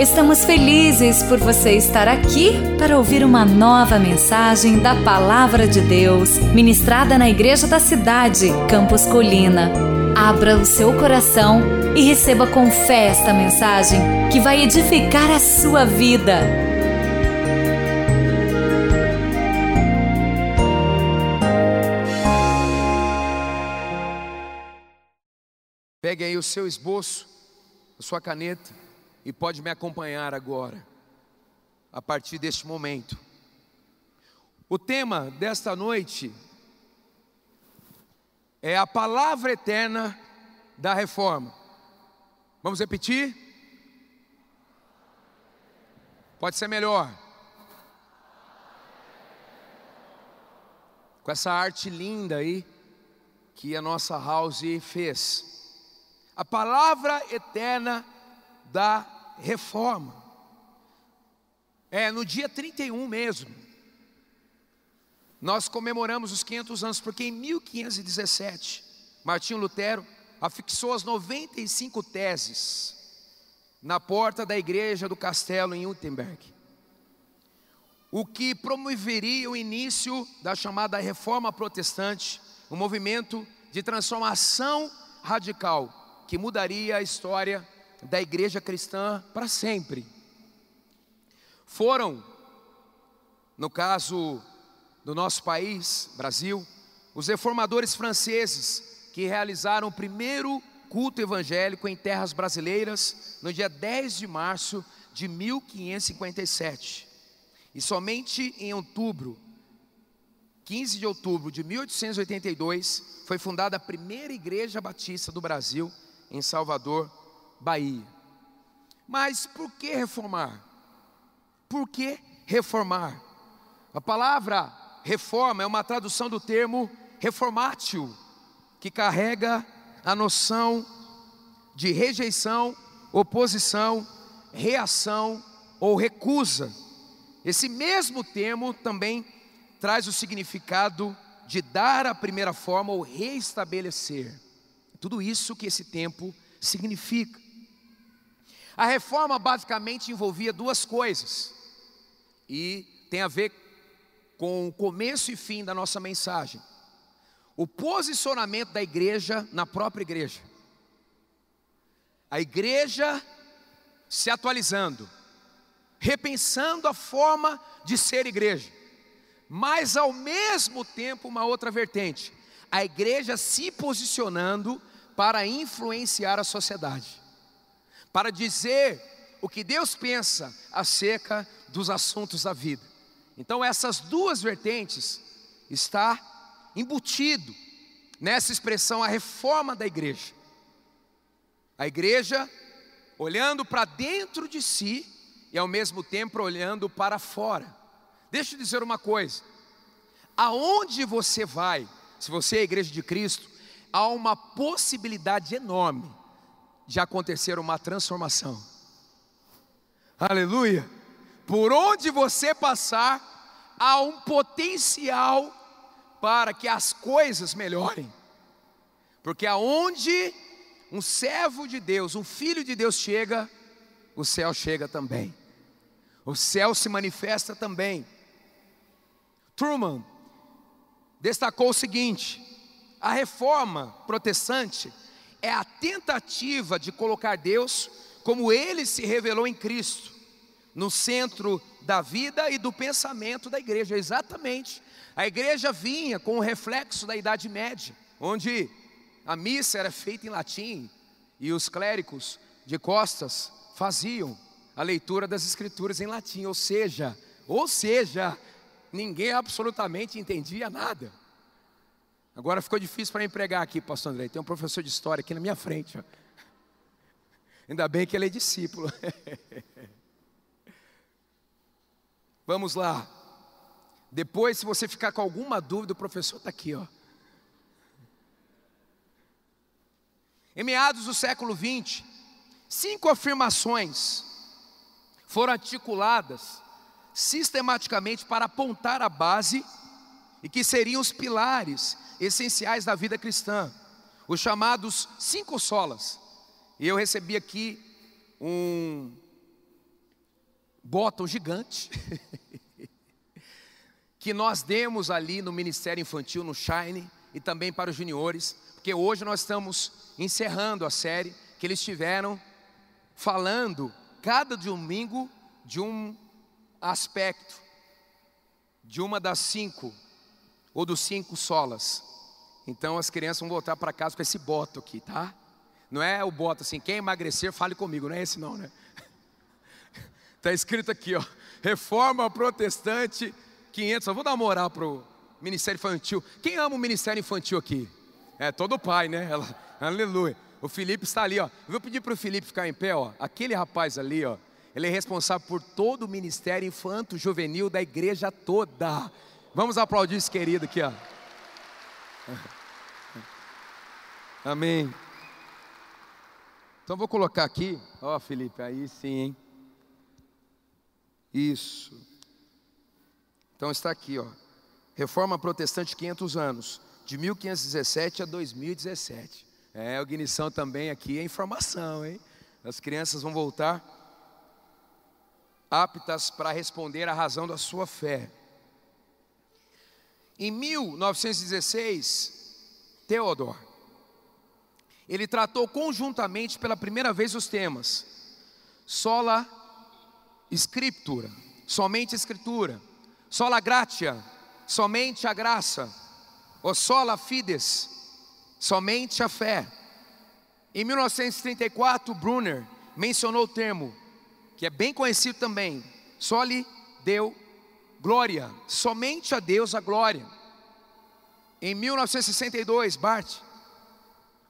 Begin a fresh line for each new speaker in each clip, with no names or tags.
Estamos felizes por você estar aqui para ouvir uma nova mensagem da Palavra de Deus, ministrada na Igreja da Cidade, Campos Colina. Abra o seu coração e receba com fé esta mensagem que vai edificar a sua vida.
Pegue aí o seu esboço, a sua caneta e pode me acompanhar agora, a partir deste momento. O tema desta noite é a palavra eterna da reforma. Vamos repetir? Pode ser melhor. Com essa arte linda aí que a nossa house fez. A palavra eterna da reforma. É no dia 31 mesmo. Nós comemoramos os 500 anos, porque em 1517, Martinho Lutero afixou as 95 teses na porta da igreja do castelo em Wittenberg. O que promoveria o início da chamada reforma protestante, um movimento de transformação radical que mudaria a história da igreja cristã para sempre. Foram, no caso do nosso país, Brasil, os reformadores franceses que realizaram o primeiro culto evangélico em terras brasileiras no dia 10 de março de 1557. E somente em outubro, 15 de outubro de 1882, foi fundada a primeira igreja batista do Brasil, em Salvador, Bahia. Mas por que reformar? Por que reformar? A palavra reforma é uma tradução do termo reformatio, que carrega a noção de rejeição, oposição, reação ou recusa. Esse mesmo termo também traz o significado de dar a primeira forma ou reestabelecer. Tudo isso que esse tempo significa. A reforma basicamente envolvia duas coisas, e tem a ver com o começo e fim da nossa mensagem: o posicionamento da igreja na própria igreja, a igreja se atualizando, repensando a forma de ser igreja, mas ao mesmo tempo, uma outra vertente, a igreja se posicionando para influenciar a sociedade para dizer o que Deus pensa acerca dos assuntos da vida. Então essas duas vertentes está embutido nessa expressão a reforma da igreja. A igreja olhando para dentro de si e ao mesmo tempo olhando para fora. Deixa eu dizer uma coisa. Aonde você vai, se você é a igreja de Cristo, há uma possibilidade enorme de acontecer uma transformação. Aleluia! Por onde você passar, há um potencial para que as coisas melhorem. Porque aonde um servo de Deus, um filho de Deus chega, o céu chega também. O céu se manifesta também. Truman destacou o seguinte: a reforma protestante é a tentativa de colocar Deus como ele se revelou em Cristo, no centro da vida e do pensamento da igreja. Exatamente. A igreja vinha com o reflexo da Idade Média, onde a missa era feita em latim e os clérigos de costas faziam a leitura das escrituras em latim, ou seja, ou seja, ninguém absolutamente entendia nada. Agora ficou difícil para empregar aqui, pastor André. Tem um professor de história aqui na minha frente. Ó. Ainda bem que ele é discípulo. Vamos lá. Depois, se você ficar com alguma dúvida, o professor está aqui, ó. Em meados do século XX, cinco afirmações foram articuladas sistematicamente para apontar a base e que seriam os pilares essenciais da vida cristã, os chamados cinco solas. E eu recebi aqui um, bottom gigante que nós demos ali no Ministério Infantil, no Shine, e também para os juniores, porque hoje nós estamos encerrando a série que eles tiveram falando cada domingo de um aspecto, de uma das cinco, ou dos cinco solas. Então as crianças vão voltar para casa com esse boto aqui, tá? Não é o boto assim, quem emagrecer, fale comigo, não é esse não, né? Está escrito aqui, ó, Reforma Protestante 500. Eu vou dar uma moral pro Ministério Infantil. Quem ama o Ministério Infantil aqui? É todo pai, né? Ela, aleluia. O Felipe está ali, ó. Eu vou pedir para o Felipe ficar em pé, ó. Aquele rapaz ali, ó. Ele é responsável por todo o ministério infanto juvenil da igreja toda. Vamos aplaudir esse querido aqui, ó. Amém. Então vou colocar aqui, ó Felipe, aí sim, hein? Isso. Então está aqui, ó. Reforma Protestante 500 anos, de 1517 a 2017. É, o Guinição também aqui é informação, hein? As crianças vão voltar aptas para responder à razão da sua fé. Em 1916, Theodor, ele tratou conjuntamente pela primeira vez os temas sola scriptura, somente escritura, sola gratia, somente a graça, ou sola fides, somente a fé. Em 1934, Brunner mencionou o termo, que é bem conhecido também, lhe deu glória, somente a Deus a glória. Em 1962, Bart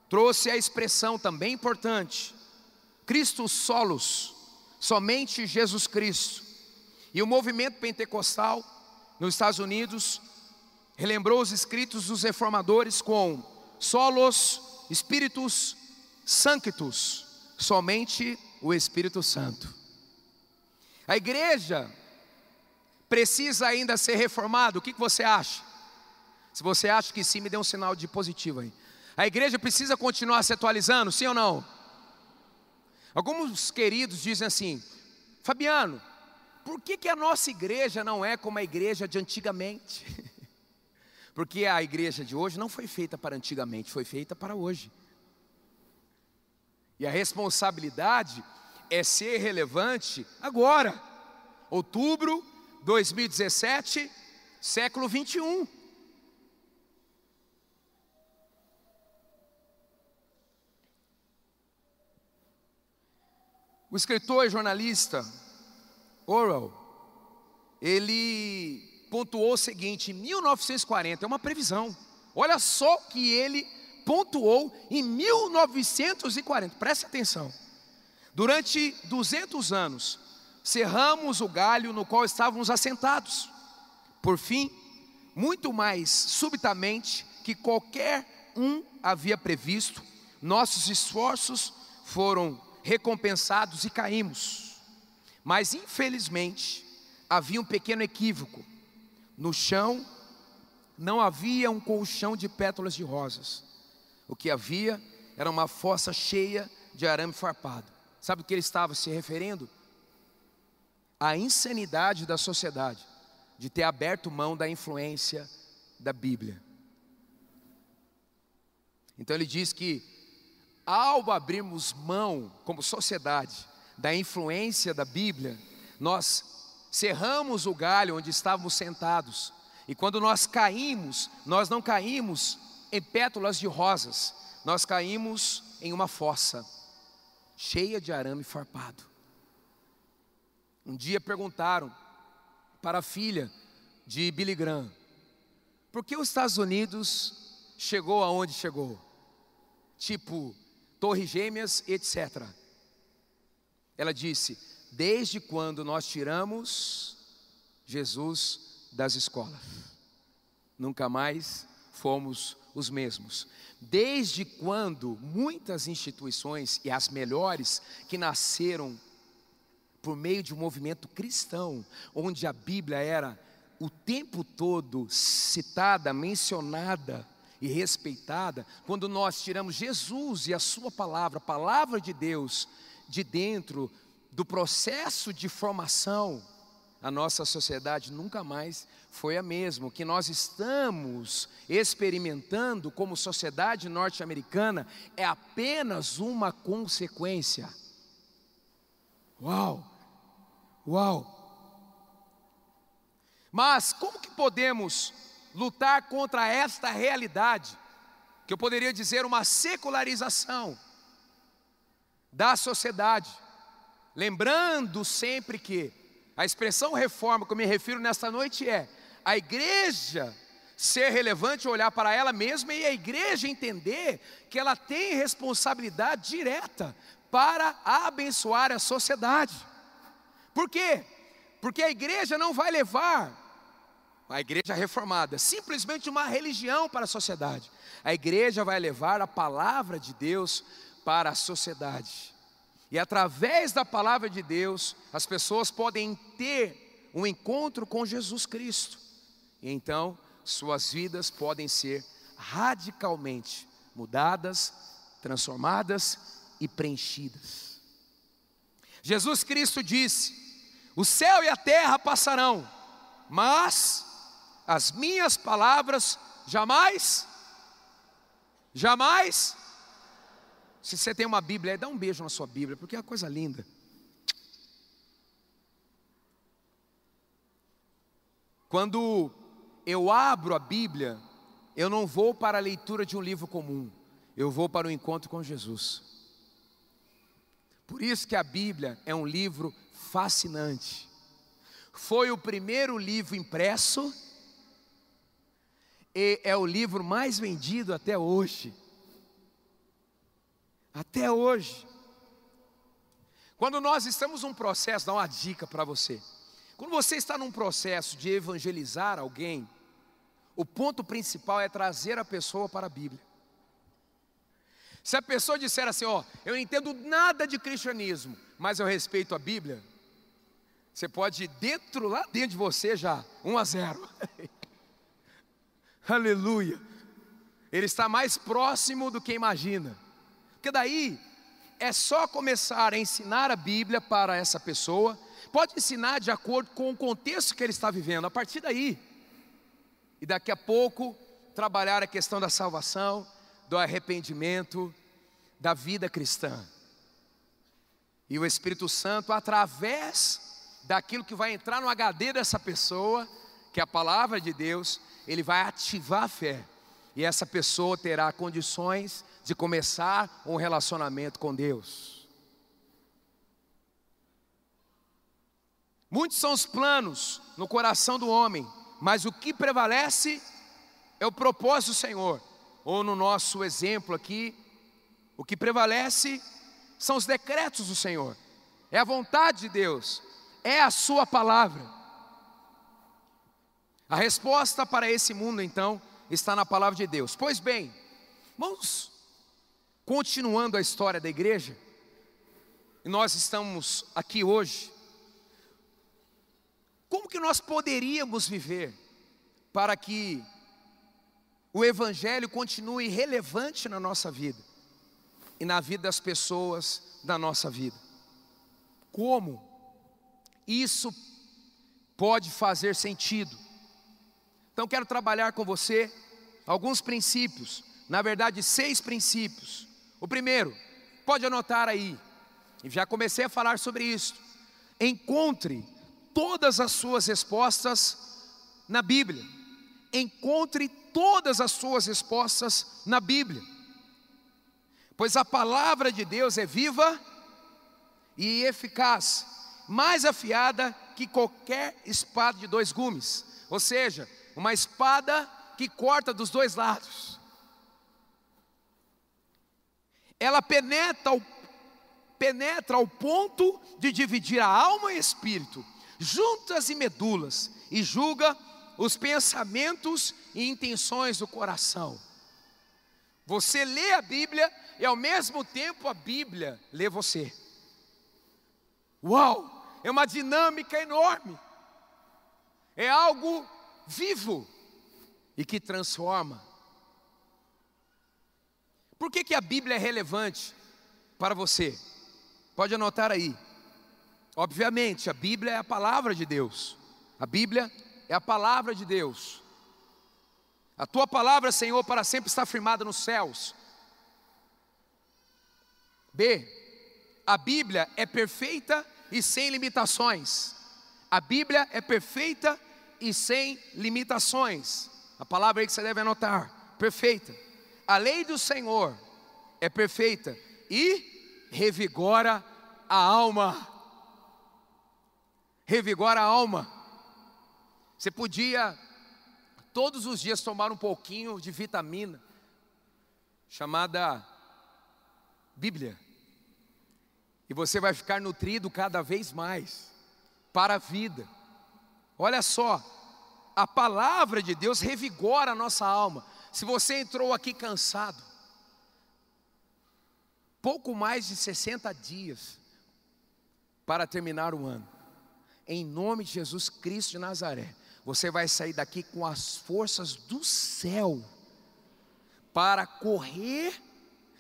trouxe a expressão também importante, Cristo solos, somente Jesus Cristo. E o movimento pentecostal nos Estados Unidos relembrou os escritos dos reformadores com solos espíritos sanctus, somente o Espírito Santo. A igreja precisa ainda ser reformada, o que você acha? Se você acha que sim, me dê um sinal de positivo aí. A igreja precisa continuar se atualizando, sim ou não? Alguns queridos dizem assim: Fabiano, por que, que a nossa igreja não é como a igreja de antigamente? Porque a igreja de hoje não foi feita para antigamente, foi feita para hoje. E a responsabilidade é ser relevante agora, outubro 2017, século 21. O escritor e jornalista Orwell, ele pontuou o seguinte, em 1940, é uma previsão. Olha só que ele pontuou em 1940. Preste atenção. Durante 200 anos, cerramos o galho no qual estávamos assentados. Por fim, muito mais subitamente que qualquer um havia previsto, nossos esforços foram recompensados e caímos. Mas infelizmente, havia um pequeno equívoco. No chão não havia um colchão de pétalas de rosas. O que havia era uma fossa cheia de arame farpado. Sabe o que ele estava se referindo? A insanidade da sociedade de ter aberto mão da influência da Bíblia. Então ele diz que ao abrirmos mão, como sociedade, da influência da Bíblia, nós cerramos o galho onde estávamos sentados, e quando nós caímos, nós não caímos em pétalas de rosas, nós caímos em uma fossa cheia de arame farpado. Um dia perguntaram para a filha de Billy Graham, por que os Estados Unidos chegou aonde chegou? Tipo, Torres Gêmeas, etc. Ela disse: Desde quando nós tiramos Jesus das escolas, nunca mais fomos os mesmos. Desde quando muitas instituições, e as melhores, que nasceram por meio de um movimento cristão, onde a Bíblia era o tempo todo citada, mencionada, e respeitada quando nós tiramos Jesus e a Sua palavra, a palavra de Deus, de dentro do processo de formação, a nossa sociedade nunca mais foi a mesma. O que nós estamos experimentando como sociedade norte-americana é apenas uma consequência. Uau! Uau! Mas como que podemos lutar contra esta realidade, que eu poderia dizer uma secularização da sociedade? Lembrando sempre que a expressão reforma que eu me refiro nesta noite é a igreja ser relevante, olhar para ela mesma e a igreja entender que ela tem responsabilidade direta para abençoar a sociedade. Por quê? Porque a igreja não vai levar a igreja reformada, simplesmente uma religião para a sociedade. A igreja vai levar a palavra de Deus para a sociedade. E através da palavra de Deus, as pessoas podem ter um encontro com Jesus Cristo. E então, suas vidas podem ser radicalmente mudadas, transformadas e preenchidas. Jesus Cristo disse: O céu e a terra passarão, mas as minhas palavras jamais, jamais se você tem uma Bíblia, dá um beijo na sua Bíblia, porque é uma coisa linda. Quando eu abro a Bíblia, eu não vou para a leitura de um livro comum, eu vou para o encontro com Jesus. Por isso que a Bíblia é um livro fascinante. Foi o primeiro livro impresso e é o livro mais vendido até hoje. Até hoje. Quando nós estamos num processo, dá uma dica para você. Quando você está num processo de evangelizar alguém, o ponto principal é trazer a pessoa para a Bíblia. Se a pessoa disser assim, ó, eu não entendo nada de cristianismo, mas eu respeito a Bíblia, você pode ir dentro, lá dentro de você já, um a zero. Aleluia. Ele está mais próximo do que imagina. Porque daí é só começar a ensinar a Bíblia para essa pessoa, pode ensinar de acordo com o contexto que ele está vivendo, a partir daí. E daqui a pouco trabalhar a questão da salvação, do arrependimento, da vida cristã. E o Espírito Santo, através daquilo que vai entrar no HD dessa pessoa, que é a palavra de Deus, ele vai ativar a fé. E essa pessoa terá condições de começar um relacionamento com Deus. Muitos são os planos no coração do homem, mas o que prevalece é o propósito do Senhor. Ou no nosso exemplo aqui, o que prevalece são os decretos do Senhor, é a vontade de Deus, é a Sua palavra. A resposta para esse mundo, então, está na palavra de Deus. Pois bem, vamos Continuando a história da igreja, e nós estamos aqui hoje, como que nós poderíamos viver para que o Evangelho continue relevante na nossa vida e na vida das pessoas da nossa vida? Como isso pode fazer sentido? Então, quero trabalhar com você alguns princípios, na verdade, seis princípios o primeiro, pode anotar aí, e já comecei a falar sobre isso. Encontre todas as suas respostas na Bíblia. Encontre todas as suas respostas na Bíblia. Pois a palavra de Deus é viva e eficaz, mais afiada que qualquer espada de dois gumes, ou seja, uma espada que corta dos dois lados ela penetra ao, penetra ao ponto de dividir a alma e espírito, juntas e medulas, e julga os pensamentos e intenções do coração. Você lê a Bíblia e ao mesmo tempo a Bíblia lê você. Uau! É uma dinâmica enorme. É algo vivo e que transforma. Por que, que a Bíblia é relevante para você? Pode anotar aí. Obviamente, a Bíblia é a palavra de Deus. A Bíblia é a palavra de Deus. A tua palavra, Senhor, para sempre está firmada nos céus. B. A Bíblia é perfeita e sem limitações. A Bíblia é perfeita e sem limitações. A palavra aí que você deve anotar, perfeita. A lei do Senhor é perfeita e revigora a alma. Revigora a alma. Você podia todos os dias tomar um pouquinho de vitamina chamada Bíblia. E você vai ficar nutrido cada vez mais para a vida. Olha só, a palavra de Deus revigora a nossa alma. Se você entrou aqui cansado, pouco mais de 60 dias para terminar o ano, em nome de Jesus Cristo de Nazaré, você vai sair daqui com as forças do céu para correr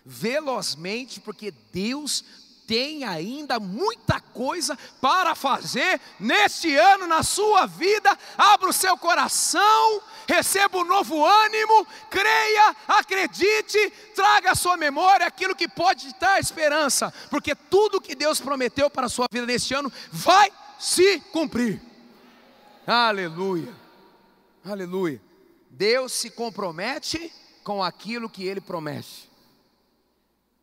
velozmente, porque Deus tem ainda muita coisa para fazer neste ano na sua vida. Abra o seu coração, receba um novo ânimo, creia, acredite, traga à sua memória aquilo que pode dar esperança, porque tudo que Deus prometeu para a sua vida neste ano vai se cumprir. Aleluia, aleluia. Deus se compromete com aquilo que Ele promete.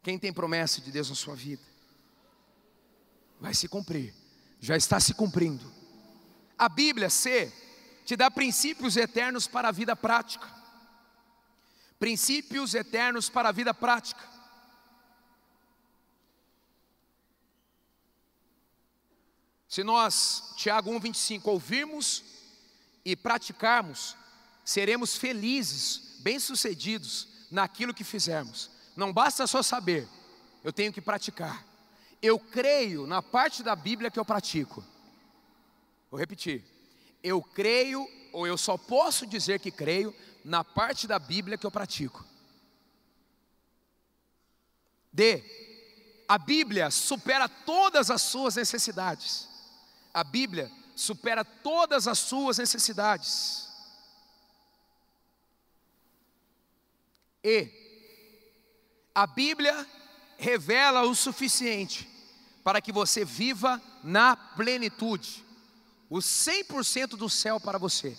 Quem tem promessa de Deus na sua vida? vai se cumprir, já está se cumprindo. A Bíblia, C, te dá princípios eternos para a vida prática. Princípios eternos para a vida prática. Se nós, Tiago 1,25, ouvirmos e praticarmos, seremos felizes, bem-sucedidos naquilo que fizermos. Não basta só saber, eu tenho que praticar eu creio na parte da Bíblia que eu pratico. Vou repetir. Eu creio, ou eu só posso dizer que creio, na parte da Bíblia que eu pratico. D. A Bíblia supera todas as suas necessidades. A Bíblia supera todas as suas necessidades. E. A Bíblia revela o suficiente para que você viva na plenitude, o 100% do céu para você.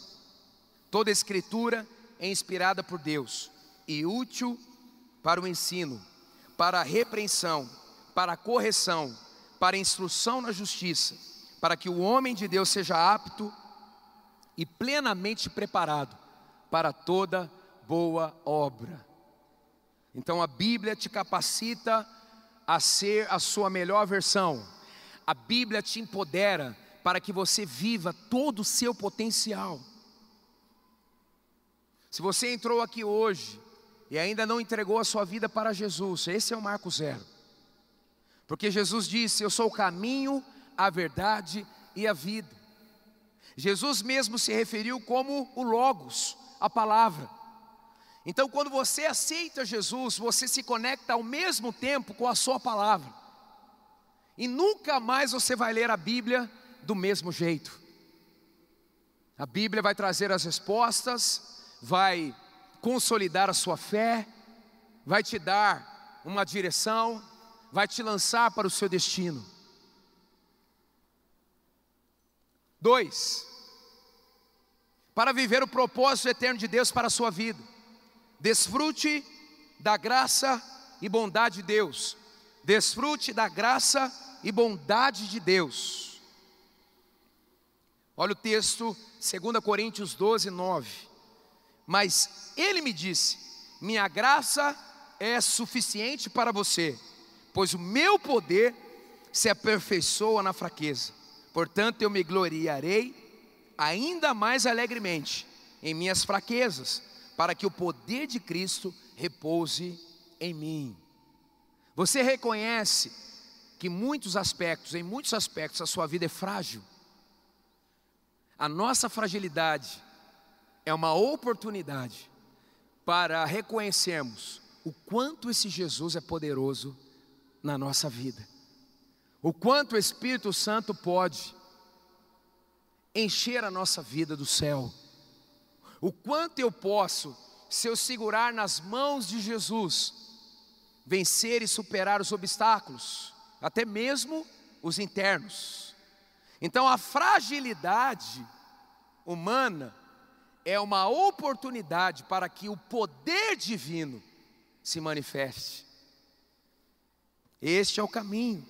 Toda escritura é inspirada por Deus e útil para o ensino, para a repreensão, para a correção, para a instrução na justiça, para que o homem de Deus seja apto e plenamente preparado para toda boa obra. Então a Bíblia te capacita a ser a sua melhor versão. A Bíblia te empodera para que você viva todo o seu potencial. Se você entrou aqui hoje e ainda não entregou a sua vida para Jesus, esse é o marco zero. Porque Jesus disse: Eu sou o caminho, a verdade e a vida. Jesus mesmo se referiu como o Logos, a palavra. Então, quando você aceita Jesus, você se conecta ao mesmo tempo com a Sua palavra, e nunca mais você vai ler a Bíblia do mesmo jeito. A Bíblia vai trazer as respostas, vai consolidar a sua fé, vai te dar uma direção, vai te lançar para o seu destino. Dois, para viver o propósito eterno de Deus para a sua vida. Desfrute da graça e bondade de Deus. Desfrute da graça e bondade de Deus. Olha o texto, 2 Coríntios 12, 9. Mas ele me disse: Minha graça é suficiente para você, pois o meu poder se aperfeiçoa na fraqueza. Portanto, eu me gloriarei ainda mais alegremente em minhas fraquezas para que o poder de Cristo repouse em mim. Você reconhece que muitos aspectos, em muitos aspectos, a sua vida é frágil. A nossa fragilidade é uma oportunidade para reconhecermos o quanto esse Jesus é poderoso na nossa vida. O quanto o Espírito Santo pode encher a nossa vida do céu, o quanto eu posso, se eu segurar nas mãos de Jesus, vencer e superar os obstáculos, até mesmo os internos. Então a fragilidade humana é uma oportunidade para que o poder divino se manifeste. Este é o caminho.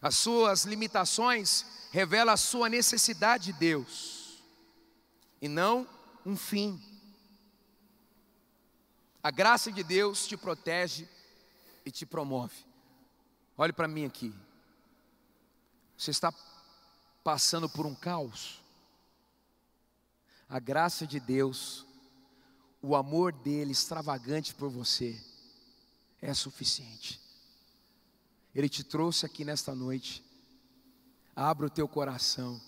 As suas limitações revelam a sua necessidade de Deus e não um fim. A graça de Deus te protege e te promove. Olhe para mim aqui. Você está passando por um caos. A graça de Deus, o amor dele extravagante por você, é suficiente. Ele te trouxe aqui nesta noite. Abra o teu coração.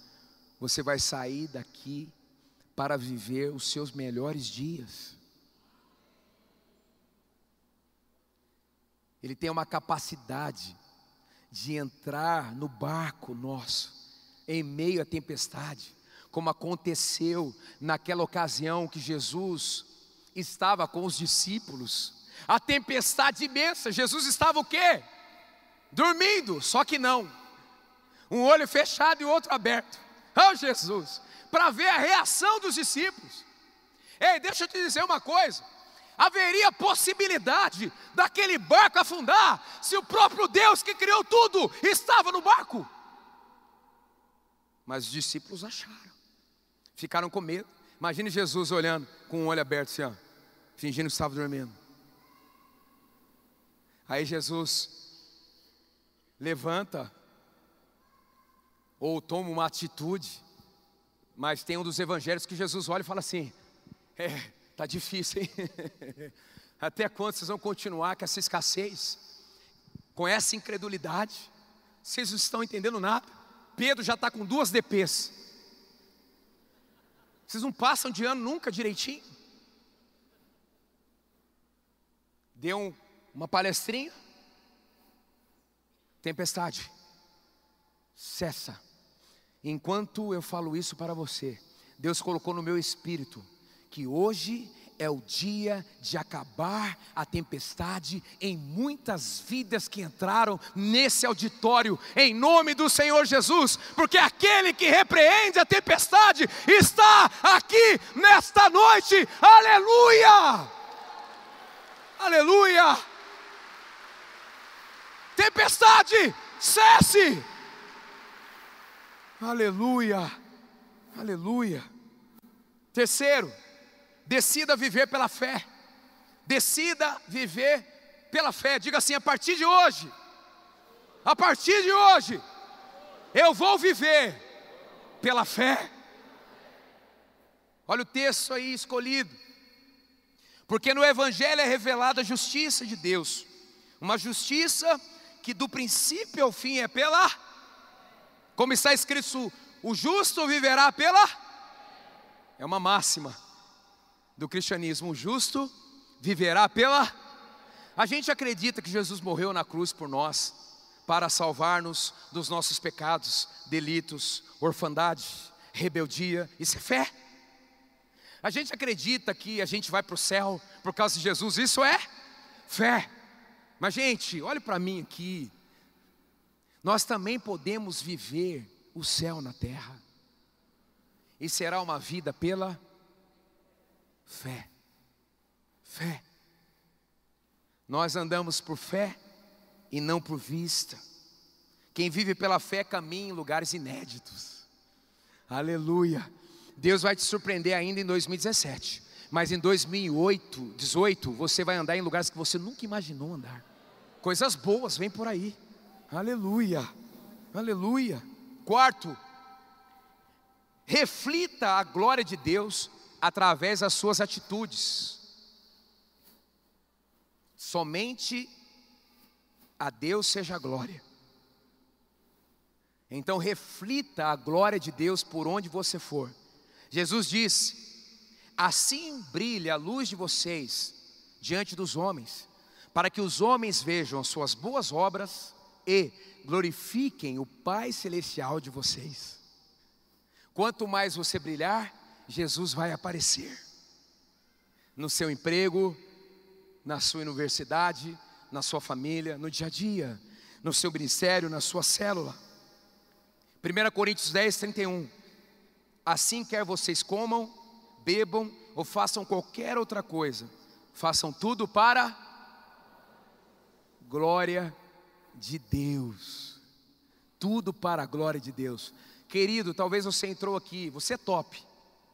Você vai sair daqui para viver os seus melhores dias. Ele tem uma capacidade de entrar no barco nosso em meio à tempestade, como aconteceu naquela ocasião que Jesus estava com os discípulos. A tempestade imensa, Jesus estava o quê? Dormindo, só que não. Um olho fechado e outro aberto. Oh Jesus, para ver a reação dos discípulos. Ei, deixa eu te dizer uma coisa haveria possibilidade daquele barco afundar se o próprio Deus que criou tudo estava no barco. Mas os discípulos acharam, ficaram com medo. Imagine Jesus olhando com o olho aberto assim, ó, fingindo que estava dormindo. Aí Jesus levanta ou toma uma atitude, mas tem um dos evangelhos que Jesus olha e fala assim: é, Está difícil, hein? Até quando vocês vão continuar com essa escassez, com essa incredulidade? Vocês não estão entendendo nada. Pedro já está com duas DPs. Vocês não passam de ano nunca direitinho. Deu um, uma palestrinha. Tempestade. Cessa. Enquanto eu falo isso para você, Deus colocou no meu espírito que hoje é o dia de acabar a tempestade em muitas vidas que entraram nesse auditório, em nome do Senhor Jesus, porque aquele que repreende a tempestade está aqui nesta noite, aleluia! Aleluia! Tempestade, cesse! Aleluia! Aleluia! Terceiro, Decida viver pela fé. Decida viver pela fé. Diga assim: a partir de hoje, a partir de hoje, eu vou viver pela fé. Olha o texto aí escolhido. Porque no Evangelho é revelada a justiça de Deus, uma justiça que do princípio ao fim é pela, como está escrito, o justo viverá pela, é uma máxima do cristianismo, o justo viverá pela. A gente acredita que Jesus morreu na cruz por nós, para salvar-nos dos nossos pecados, delitos, orfandade, rebeldia, isso é fé. A gente acredita que a gente vai para o céu por causa de Jesus, isso é fé. Mas, gente, olhe para mim aqui. Nós também podemos viver o céu na terra, e será uma vida pela Fé. Fé. Nós andamos por fé e não por vista. Quem vive pela fé caminha em lugares inéditos. Aleluia. Deus vai te surpreender ainda em 2017. Mas em 2008, 18, você vai andar em lugares que você nunca imaginou andar. Coisas boas vêm por aí. Aleluia. Aleluia. Quarto, reflita a glória de Deus através das suas atitudes. Somente a Deus seja a glória. Então reflita a glória de Deus por onde você for. Jesus disse: Assim brilha a luz de vocês diante dos homens, para que os homens vejam as suas boas obras e glorifiquem o Pai Celestial de vocês. Quanto mais você brilhar, Jesus vai aparecer no seu emprego, na sua universidade, na sua família, no dia a dia, no seu ministério, na sua célula. 1 Coríntios 10, 31. Assim quer vocês comam, bebam ou façam qualquer outra coisa, façam tudo para glória de Deus. Tudo para a glória de Deus. Querido, talvez você entrou aqui, você é top,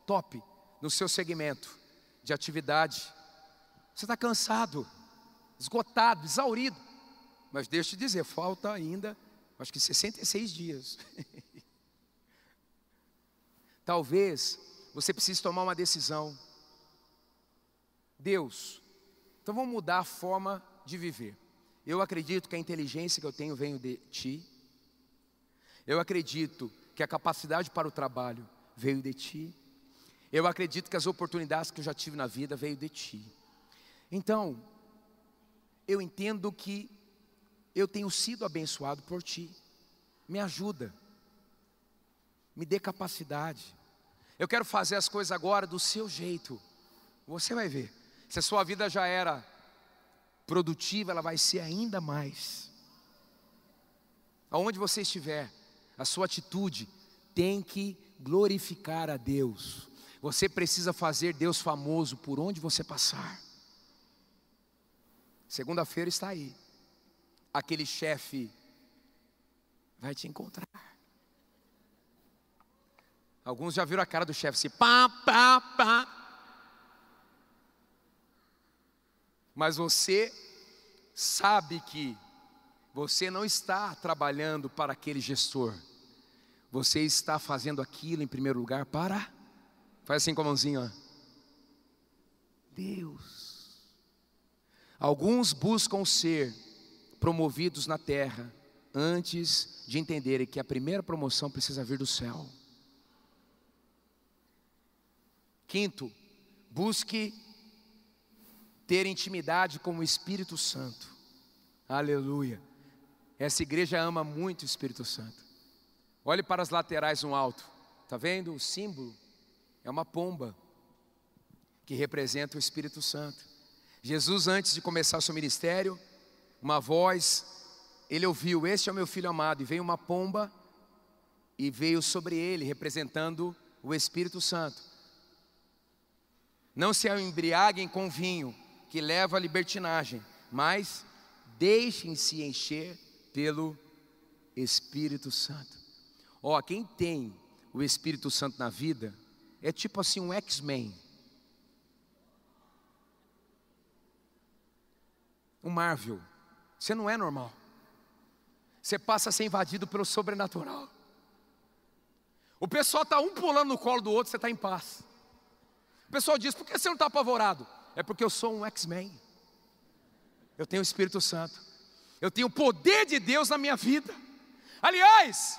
top no seu segmento de atividade. Você está cansado, esgotado, exaurido. Mas deixa eu te dizer, falta ainda, acho que 66 dias. Talvez você precise tomar uma decisão. Deus, então vamos mudar a forma de viver. Eu acredito que a inteligência que eu tenho vem de Ti. Eu acredito que a capacidade para o trabalho veio de Ti. Eu acredito que as oportunidades que eu já tive na vida veio de ti. Então, eu entendo que eu tenho sido abençoado por ti. Me ajuda. Me dê capacidade. Eu quero fazer as coisas agora do seu jeito. Você vai ver. Se a sua vida já era produtiva, ela vai ser ainda mais. Aonde você estiver, a sua atitude tem que glorificar a Deus. Você precisa fazer Deus famoso por onde você passar. Segunda-feira está aí. Aquele chefe vai te encontrar. Alguns já viram a cara do chefe assim, pá, pá, pá. Mas você sabe que você não está trabalhando para aquele gestor. Você está fazendo aquilo em primeiro lugar para Faz assim com a mãozinha, ó. Deus. Alguns buscam ser promovidos na terra antes de entenderem que a primeira promoção precisa vir do céu. Quinto, busque ter intimidade com o Espírito Santo. Aleluia. Essa igreja ama muito o Espírito Santo. Olhe para as laterais no alto. Está vendo o símbolo? é uma pomba que representa o Espírito Santo. Jesus, antes de começar o seu ministério, uma voz, ele ouviu: Este é o meu filho amado, e veio uma pomba e veio sobre ele, representando o Espírito Santo. Não se embriaguem com vinho, que leva à libertinagem, mas deixem-se encher pelo Espírito Santo. Ó, oh, quem tem o Espírito Santo na vida, é tipo assim um X-Men. Um Marvel. Você não é normal. Você passa a ser invadido pelo sobrenatural. O pessoal está um pulando no colo do outro, você está em paz. O pessoal diz: por que você não está apavorado? É porque eu sou um X-Men. Eu tenho o Espírito Santo. Eu tenho o poder de Deus na minha vida. Aliás,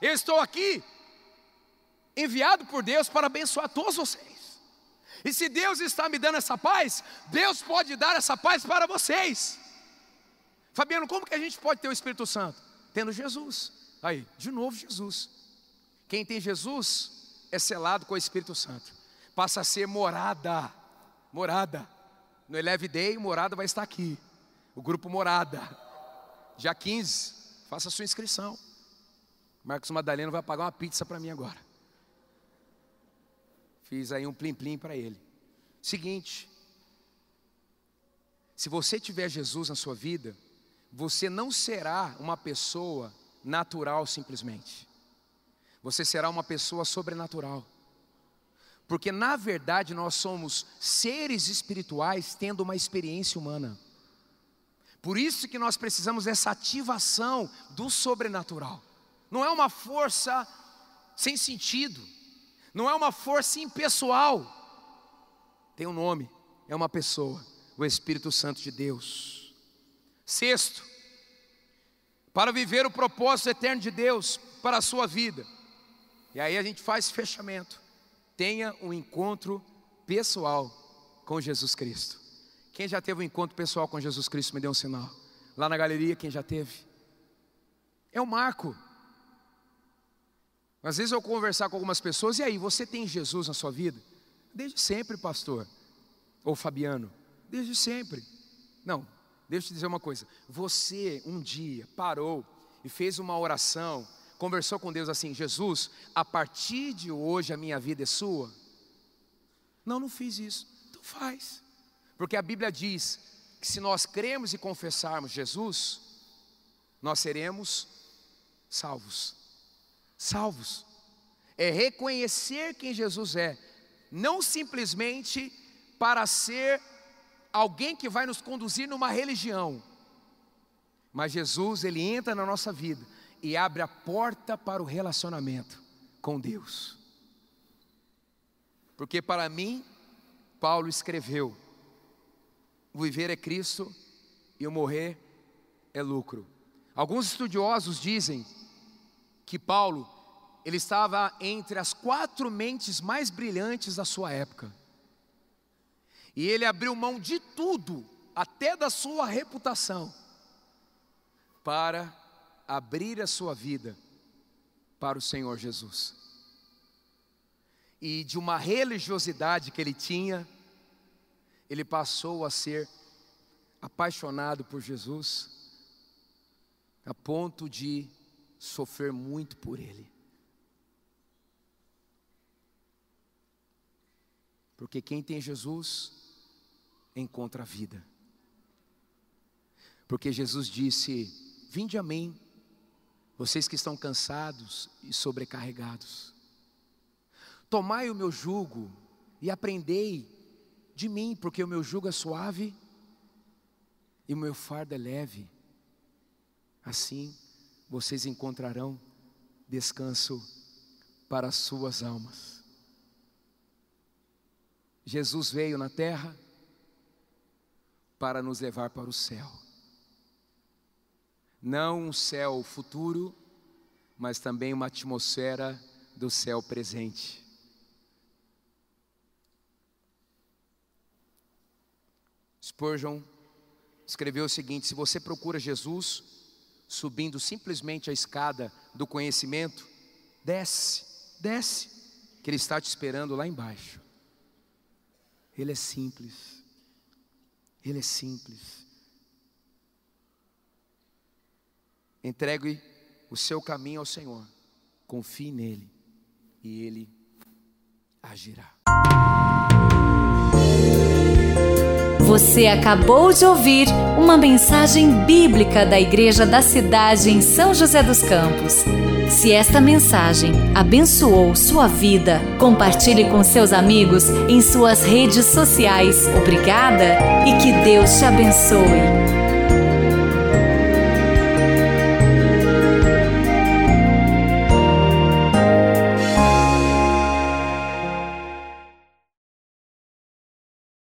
eu estou aqui enviado por Deus para abençoar todos vocês. E se Deus está me dando essa paz, Deus pode dar essa paz para vocês. Fabiano, como que a gente pode ter o Espírito Santo? Tendo Jesus. Aí, de novo Jesus. Quem tem Jesus é selado com o Espírito Santo. Passa a ser morada. Morada. No Eleve Day, morada vai estar aqui. O grupo Morada. Dia 15, faça a sua inscrição. Marcos Madalena vai pagar uma pizza para mim agora. Fiz aí um plim-plim para ele. Seguinte, se você tiver Jesus na sua vida, você não será uma pessoa natural simplesmente. Você será uma pessoa sobrenatural. Porque na verdade nós somos seres espirituais tendo uma experiência humana. Por isso que nós precisamos dessa ativação do sobrenatural. Não é uma força sem sentido não é uma força impessoal, tem um nome, é uma pessoa, o Espírito Santo de Deus. Sexto, para viver o propósito eterno de Deus para a sua vida, e aí a gente faz fechamento, tenha um encontro pessoal com Jesus Cristo. Quem já teve um encontro pessoal com Jesus Cristo, me dê um sinal. Lá na galeria, quem já teve? É um marco. Às vezes eu conversar com algumas pessoas, e aí, você tem Jesus na sua vida? Desde sempre, pastor. Ou Fabiano, desde sempre. Não, deixa eu te dizer uma coisa. Você um dia parou e fez uma oração, conversou com Deus assim: Jesus, a partir de hoje a minha vida é sua? Não, não fiz isso. Então faz. Porque a Bíblia diz que se nós cremos e confessarmos Jesus, nós seremos salvos. Salvos. É reconhecer quem Jesus é, não simplesmente para ser alguém que vai nos conduzir numa religião. Mas Jesus, ele entra na nossa vida e abre a porta para o relacionamento com Deus. Porque para mim, Paulo escreveu: o viver é Cristo e o morrer é lucro. Alguns estudiosos dizem que Paulo ele estava entre as quatro mentes mais brilhantes da sua época. E ele abriu mão de tudo, até da sua reputação, para abrir a sua vida para o Senhor Jesus. E de uma religiosidade que ele tinha, ele passou a ser apaixonado por Jesus, a ponto de sofrer muito por ele. Porque quem tem Jesus encontra a vida. Porque Jesus disse: Vinde a mim, vocês que estão cansados e sobrecarregados. Tomai o meu jugo e aprendei de mim, porque o meu jugo é suave e o meu fardo é leve. Assim vocês encontrarão descanso para as suas almas. Jesus veio na terra para nos levar para o céu. Não um céu futuro, mas também uma atmosfera do céu presente. Spurgeon escreveu o seguinte: se você procura Jesus subindo simplesmente a escada do conhecimento, desce, desce, que Ele está te esperando lá embaixo. Ele é simples. Ele é simples. Entregue o seu caminho ao Senhor. Confie nele e ele agirá.
Você acabou de ouvir uma mensagem bíblica da Igreja da Cidade em São José dos Campos. Se esta mensagem abençoou sua vida, compartilhe com seus amigos em suas redes sociais. Obrigada e que Deus te abençoe.